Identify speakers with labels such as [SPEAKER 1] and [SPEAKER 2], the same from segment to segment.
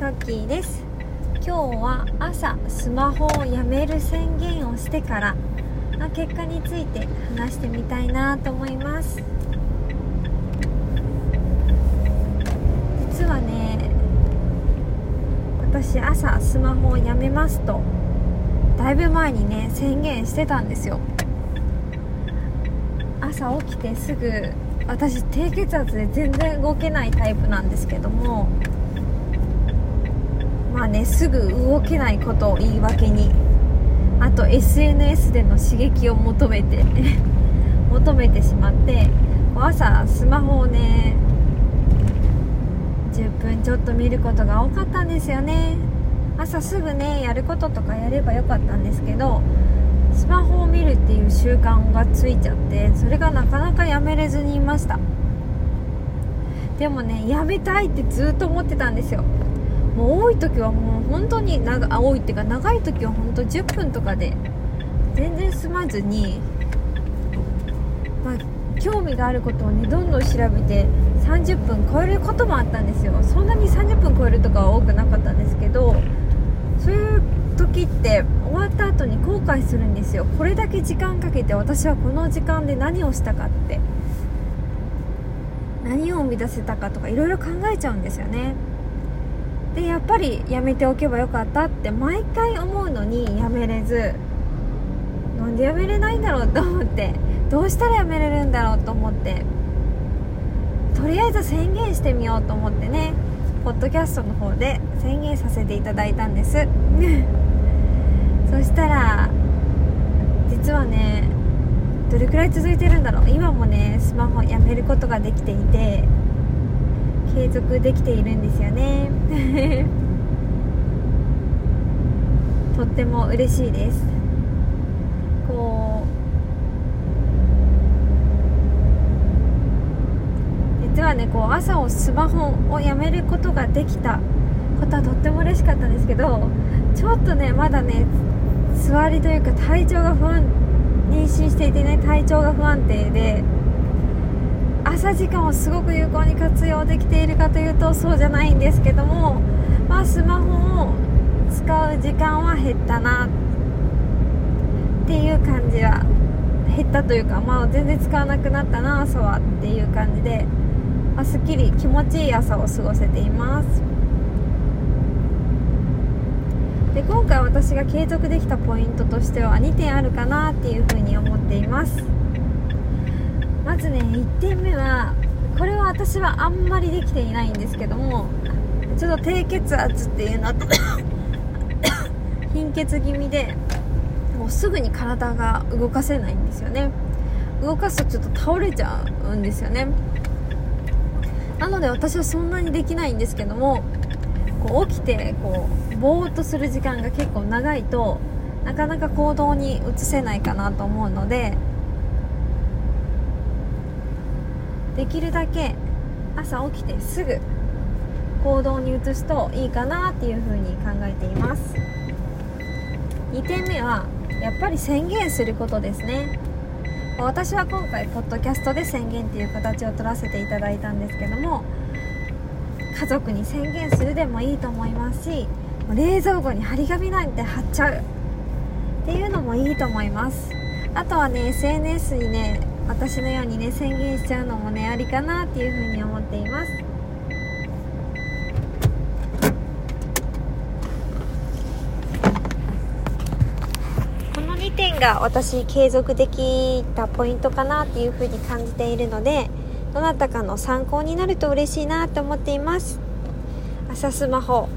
[SPEAKER 1] トッキーです。今日は朝スマホをやめる宣言をしてからの結果について話してみたいなと思います。実はね私朝スマホをやめますとだいぶ前にね宣言してたんですよ。朝起きてすぐ私低血圧で全然動けないタイプなんですけどもまあねすぐ動けないことを言い訳に。あと SNS での刺激を求めて 求めてしまって朝スマホをね10分ちょっと見ることが多かったんですよね。朝すぐねやることとかやればよかったんですけどスマホを見るっていう習慣がついちゃってそれがなかなかやめれずにいました。でもねやめたいってずっと思ってたんですよ。もう多い時はもう本当に長多いっていうか長い時は本当10分とかで全然済まずにまあ興味があることをねどんどん調べて30分超えることもあったんですよ。そんなに30分超えるとかは多くなかったんですけどそういう時って終わった後に後悔するんですよ。これだけ時間かけて私はこの時間で何をしたかって何を生み出せたかとかいろいろ考えちゃうんですよね。でやっぱりやめておけばよかったって毎回思うのにやめれず。なんでやめれないんだろうと思って。どうしたらやめれるんだろうと思って。とりあえず宣言してみようと思ってね。ポッドキャストの方で宣言させていただいたんです。そしたら実はねどれくらい続いてるんだろう。今もねスマホやめることができていて。継続できているんですよね。とっても嬉しいです。こう実はねこう朝をスマホをやめることができたことはとっても嬉しかったんですけどちょっとねまだね座りというか体調が不安妊娠していてね体調が不安定で朝時間をすごく有効に活用できているかというとそうじゃないんですけども、まあ、スマホを使う時間は減ったなっていう感じは減ったというか、まあ、全然使わなくなったな朝はっていう感じで、まあ、すっきり気持ちいい朝を過ごせています。で今回私が継続できたポイントとしては2点あるかなっていうふうに思っています。まずね1点目はこれは私はあんまりできていないんですけどもちょっと低血圧っていうのと 貧血気味でもうすぐに体が動かせないんですよね。動かすとちょっと倒れちゃうんですよね。なので私はそんなにできないんですけどもこう起きてこうぼーっとする時間が結構長いとなかなか行動に移せないかなと思うのでできるだけ朝起きてすぐ行動に移すといいかなっていうふうに考えています。2点目はやっぱり宣言することですね。私は今回ポッドキャストで宣言っていう形を取らせていただいたんですけども家族に宣言するでもいいと思いますし冷蔵庫に張り紙なんて貼っちゃうっていうのもいいと思います。あとはね SNS にね私のようにね宣言しちゃうのもねありかなっていうふうに思っています。この2点が私継続できたポイントかなっていうふうに感じているのでどなたかの参考になると嬉しいなと思っています。朝スマホ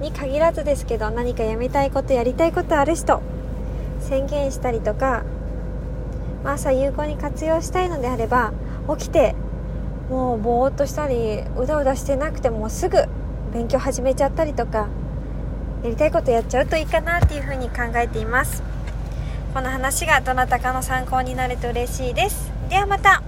[SPEAKER 1] に限らずですけど何かやめたいことやりたいことある人宣言したりとか朝有効に活用したいのであれば起きてもうぼーっとしたりうだうだしてなくてもすぐ勉強始めちゃったりとかやりたいことやっちゃうといいかなっていうふうに考えています。この話がどなたかの参考になると嬉しいです。ではまた。